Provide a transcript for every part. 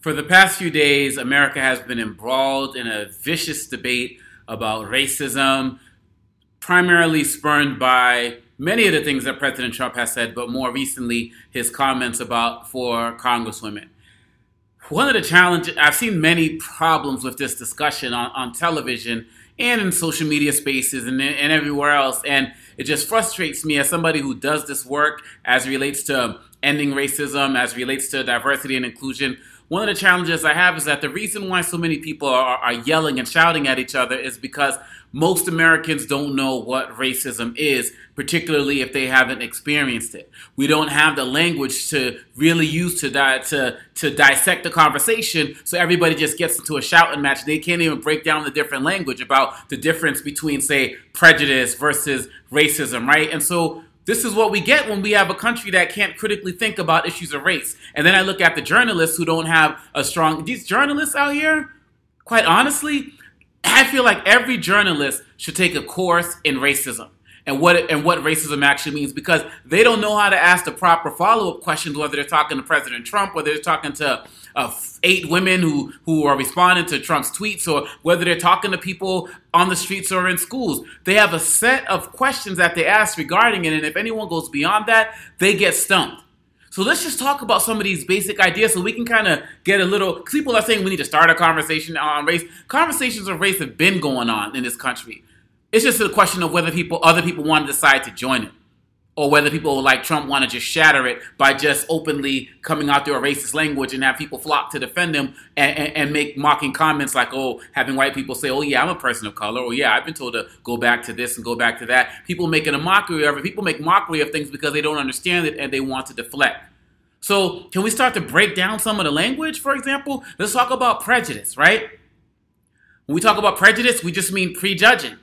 For the past few days, America has been embroiled in a vicious debate about racism, primarily spurned by many of the things that President Trump has said, but more recently, his comments about four congresswomen. One of the challenges, I've seen many problems with this discussion on, on television and in social media spaces and, and everywhere else. And it just frustrates me as somebody who does this work as relates to ending racism, as relates to diversity and inclusion one of the challenges I have is that the reason why so many people are, are, yelling and shouting at each other is because most Americans don't know what racism is, particularly if they haven't experienced it. We don't have the language to really use to di- to to dissect the conversation, so everybody just gets into a shouting match. They can't even break down the different language about the difference between, say, prejudice versus racism, right? And so this is what we get when we have a country that can't critically think about issues of race. And then I look at the journalists who don't have a strong. These journalists out here, quite honestly, I feel like every journalist should take a course in racism and what and what racism actually means because they don't know how to ask the proper follow up questions. Whether they're talking to President Trump, whether they're talking to uh, eight women who who are responding to Trump's tweets, or whether they're talking to people on the streets or in schools, they have a set of questions that they ask regarding it, and if anyone goes beyond that, they get stumped. So let's just talk about some of these basic ideas so we can kind of get a little. People are saying we need to start a conversation on race. Conversations of race have been going on in this country. It's just a question of whether people, other people, want to decide to join it, or whether people like Trump want to just shatter it by just openly coming out through a racist language and have people flock to defend him and, and, and, make mocking comments like, "Oh, having white people say, oh yeah, I'm a person of color," or "Yeah, I've been told to go back to this and go back to that." People making a mockery of it. People make mockery of things because they don't understand it and they want to deflect. So, can we start to break down some of the language? For example, let's talk about prejudice, right? When we talk about prejudice, we just mean prejudging.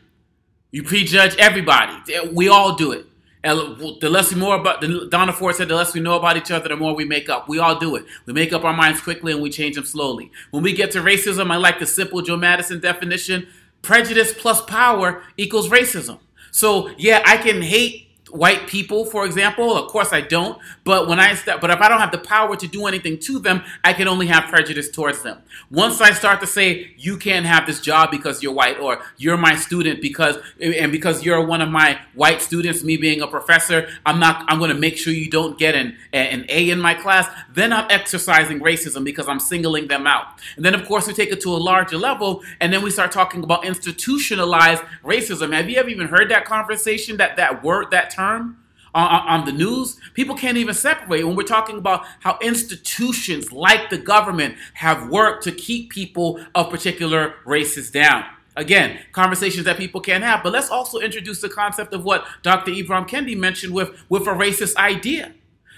You prejudge everybody. We all do it. And the less we more about, the, Donna Ford said, the less we know about each other, the more we make up. We all do it. We make up our minds quickly and we change them slowly. When we get to racism, I like the simple Joe Madison definition: prejudice plus power equals racism. So yeah, I can hate white people, for example. Of course, I don't. But when I start, but if I don't have the power to do anything to them, I can only have prejudice towards them. Once I start to say you can't have this job because you're white, or you're my student because and because you're one of my white students, me being a professor, I'm not. I'm going to make sure you don't get an an A in my class. Then I'm exercising racism because I'm singling them out. And then, of course, we take it to a larger level, and then we start talking about institutionalized racism. Have you ever even heard that conversation? That that word, that term term on, on, the news, people can't even separate when we're talking about how institutions like the government have worked to keep people of particular races down. Again, conversations that people can't have. But let's also introduce the concept of what Dr. Ibram Kendi mentioned with, with a racist idea.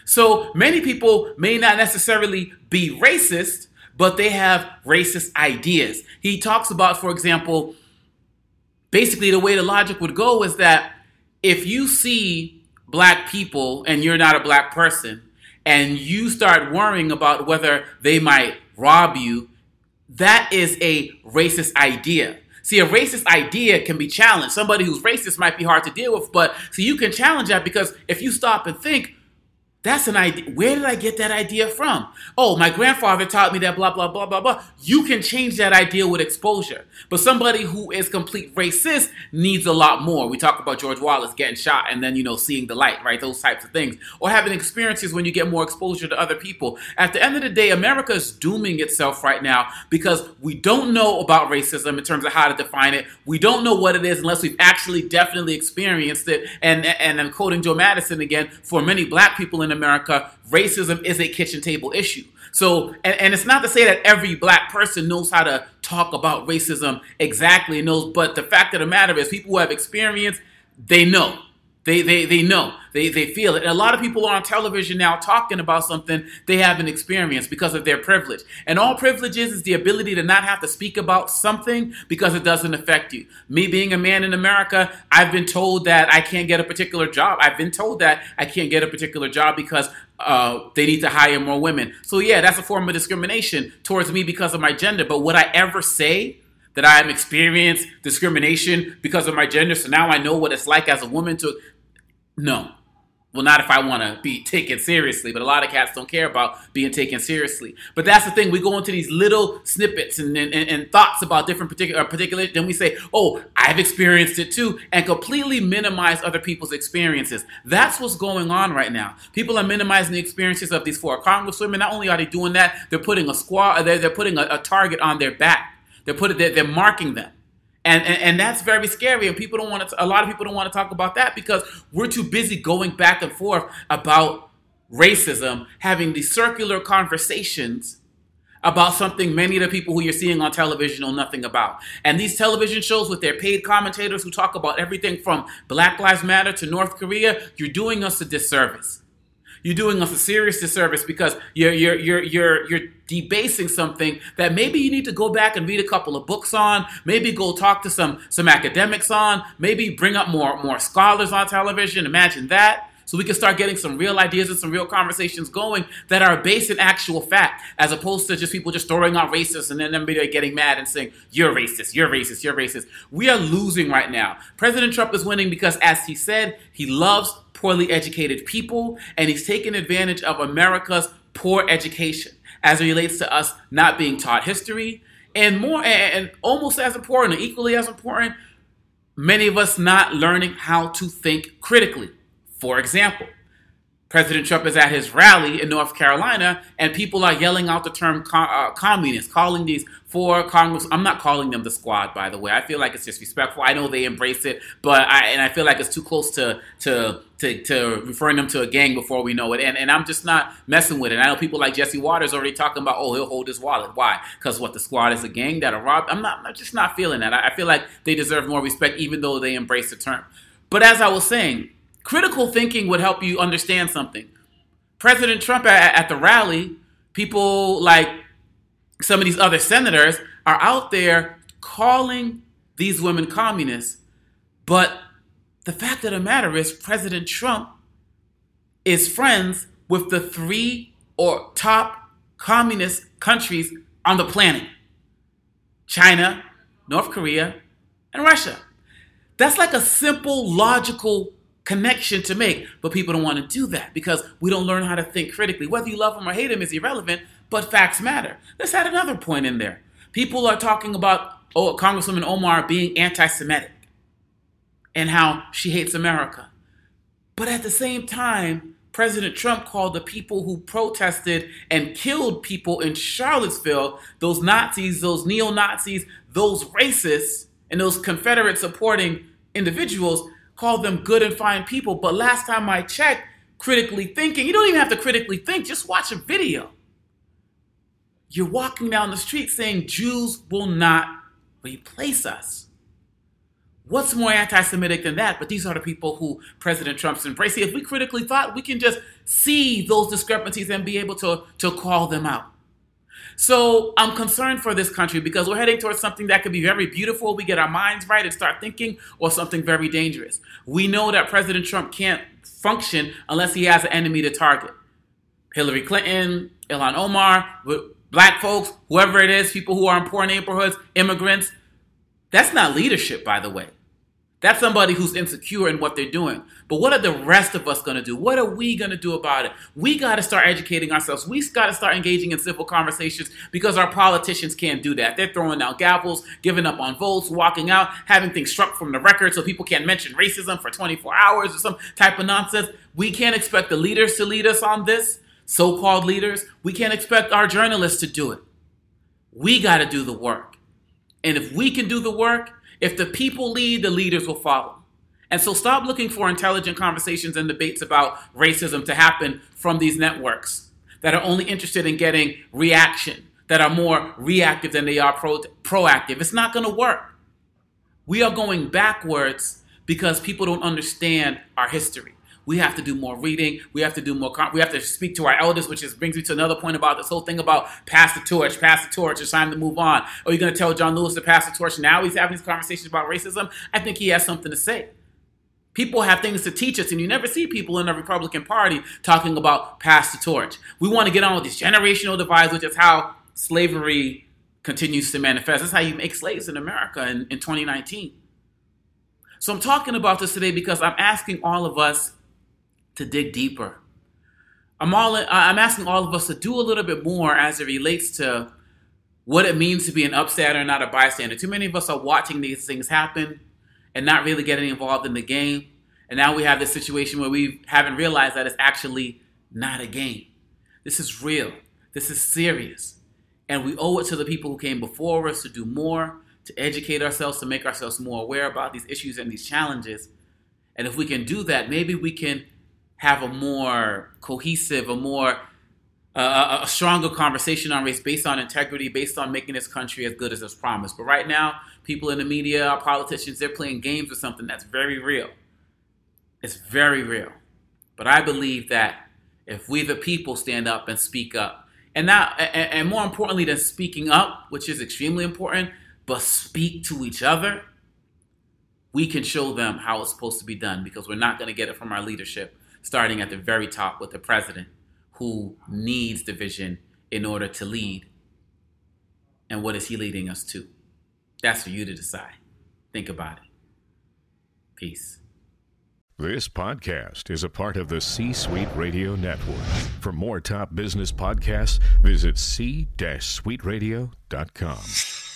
So many people may not necessarily be racist, but they have racist ideas. He talks about, for example, basically the way the logic would go is that if you see black people and you're not a black person and you start worrying about whether they might rob you, that is a racist idea. See, a racist idea can be challenged. Somebody who's racist might be hard to deal with, but so you can challenge that because if you stop and think, that's an idea. Where did I get that idea from? Oh, my grandfather taught me that, blah, blah, blah, blah, blah. You can change that idea with exposure. But somebody who is complete racist needs a lot more. We talk about George Wallace getting shot and then, you know, seeing the light, right? Those types of things. Or having experiences when you get more exposure to other people. At the end of the day, America is dooming itself right now because we don't know about racism in terms of how to define it. We don't know what it is unless we've actually definitely experienced it. And, and I'm quoting Joe Madison again, for many black people in America, racism is a kitchen table issue. So, and, and it's not to say that every black person knows how to talk about racism exactly, knows, but the fact of the matter is, people who have experience, they know. They, they, they know, they, they feel it. And a lot of people are on television now talking about something they haven't experienced because of their privilege. And all privilege is, is the ability to not have to speak about something because it doesn't affect you. Me being a man in America, I've been told that I can't get a particular job. I've been told that I can't get a particular job because uh, they need to hire more women. So, yeah, that's a form of discrimination towards me because of my gender. But would I ever say that I have experienced discrimination because of my gender. So now I know what it's like as a woman to no. Well, not if I want to be taken seriously, but a lot of cats don't care about being taken seriously. But that's the thing. We go into these little snippets and, and, and thoughts about different particular, uh, particular, then we say, oh, I've experienced it too, and completely minimize other people's experiences. That's what's going on right now. People are minimizing the experiences of these four congresswomen. Not only are they doing that, they're putting a squad, they're, they're putting a, a target on their back. They're putting, they're, they're marking them. And, and, and that's very scary. And people don't want to. A lot of people don't want to talk about that because we're too busy going back and forth about racism, having these circular conversations about something many of the people who you're seeing on television know nothing about. And these television shows with their paid commentators who talk about everything from Black Lives Matter to North Korea, you're doing us a disservice you're doing us a serious disservice because you're you're you're you're you're debasing something that maybe you need to go back and read a couple of books on, maybe go talk to some some academics on, maybe bring up more more scholars on television. Imagine that. So we can start getting some real ideas and some real conversations going that are based in actual fact, as opposed to just people just throwing out racist and then everybody getting mad and saying, You're racist, you're racist, you're racist. We are losing right now. President Trump is winning because, as he said, he loves poorly educated people, and he's taken advantage of America's poor education as it relates to us not being taught history, and more, and almost as important, equally as important, many of us not learning how to think critically. For example, President Trump is at his rally in North Carolina, and people are yelling out the term com- uh, communist, calling these four Congress. I'm not calling them the squad, by the way. I feel like it's disrespectful. I know they embrace it, but I and I feel like it's too close to to to, to referring them to a gang before we know it. And and I'm just not messing with it. I know people like Jesse Watters already talking about, oh, he'll hold his wallet. Why? Because what the squad is a gang that'll rob. I'm not. I'm just not feeling that. I, I feel like they deserve more respect, even though they embrace the term. But as I was saying Critical thinking would help you understand something. President Trump at, at the rally, people like some of these other senators are out there calling these women communists. But the fact of the matter is, President Trump is friends with the three or top communist countries on the planet China, North Korea, and Russia. That's like a simple, logical connection to make, but people don't want to do that because we don't learn how to think critically. Whether you love them or hate them is irrelevant, but facts matter. Let's add another point in there. People are talking about oh, Congresswoman Omar being anti Semitic and how she hates America. But at the same time, President Trump called the people who protested and killed people in Charlottesville, those Nazis, those neo Nazis, those racists, and those Confederate supporting individuals, call them good and fine people. But last time I checked, critically thinking, you don't even have to critically think, just watch a video. You're walking down the street saying Jews will not replace us. What's more anti Semitic than that? But these are the people who President Trump's embracing. If we critically thought, we can just see those discrepancies and be able to, to call them out. So I'm concerned for this country because we're heading towards something that could be very beautiful. We get our minds right and start thinking, or something very dangerous. We know that President Trump can't function unless he has an enemy to target. Hillary Clinton, Ilhan Omar, black folks, whoever it is, people who are in poor neighborhoods, immigrants. That's not leadership, by the way. That's somebody who's insecure in what they're doing. But what are the rest of us going to do? What are we going to do about it? We got to start educating ourselves. We got to start engaging in civil conversations because our politicians can't do that. They're throwing out gavels, giving up on votes, walking out, having things struck from the record so people can't mention racism for 24 hours or some type of nonsense. We can't expect the leaders to lead us on this, so called leaders. We can't expect our journalists to do it. We got to do the work. And if we can do the work, if the people lead, the leaders will follow. And so stop looking for intelligent conversations and debates about racism to happen from these networks that are only interested in getting reaction, that are more reactive than they are pro- proactive. It's not going to work. We are going backwards because people don't understand our history. We have to do more reading. We have to do more. we have to speak to our elders, which is, brings me to another point about this whole thing about pass the torch, pass the torch. It's time to move on. Are you going to tell John Lewis to pass the torch now? He's having these conversations about racism. I think he has something to say. People have things to teach us, and you never see people in the Republican Party talking about pass the torch. We want to get on with these generational divides, which is how slavery continues to manifest. That's how you make slaves in America in, in 2019. So I'm talking about this today because I'm asking all of us to dig deeper. I'm all I'm asking all of us to do a little bit more as it relates to what it means to be an upstander, and not a bystander. Too many of us are watching these things happen and not really getting involved in the game. And now we have this situation where we haven't realized that it's actually not a game. This is real. This is serious. And we owe it to the people who came before us to do more, to educate ourselves, to make ourselves more aware about these issues and these challenges. And if we can do that, maybe we can have a more cohesive, a more uh, a stronger conversation on race based on integrity, based on making this country as good as it's promised. But right now, people in the media, our politicians, they're playing games with something that's very real. It's very real. But I believe that if we, the people, stand up and speak up, and not, and more importantly than speaking up, which is extremely important, but speak to each other, we can show them how it's supposed to be done because we're not going to get it from our leadership, starting at the very top with the president who needs the vision in order to lead. And what is he leading us to? That's for you to decide. Think about it. Peace. This podcast is a part of the C Suite Radio Network. For more top business podcasts, visit c-suiteradio.com.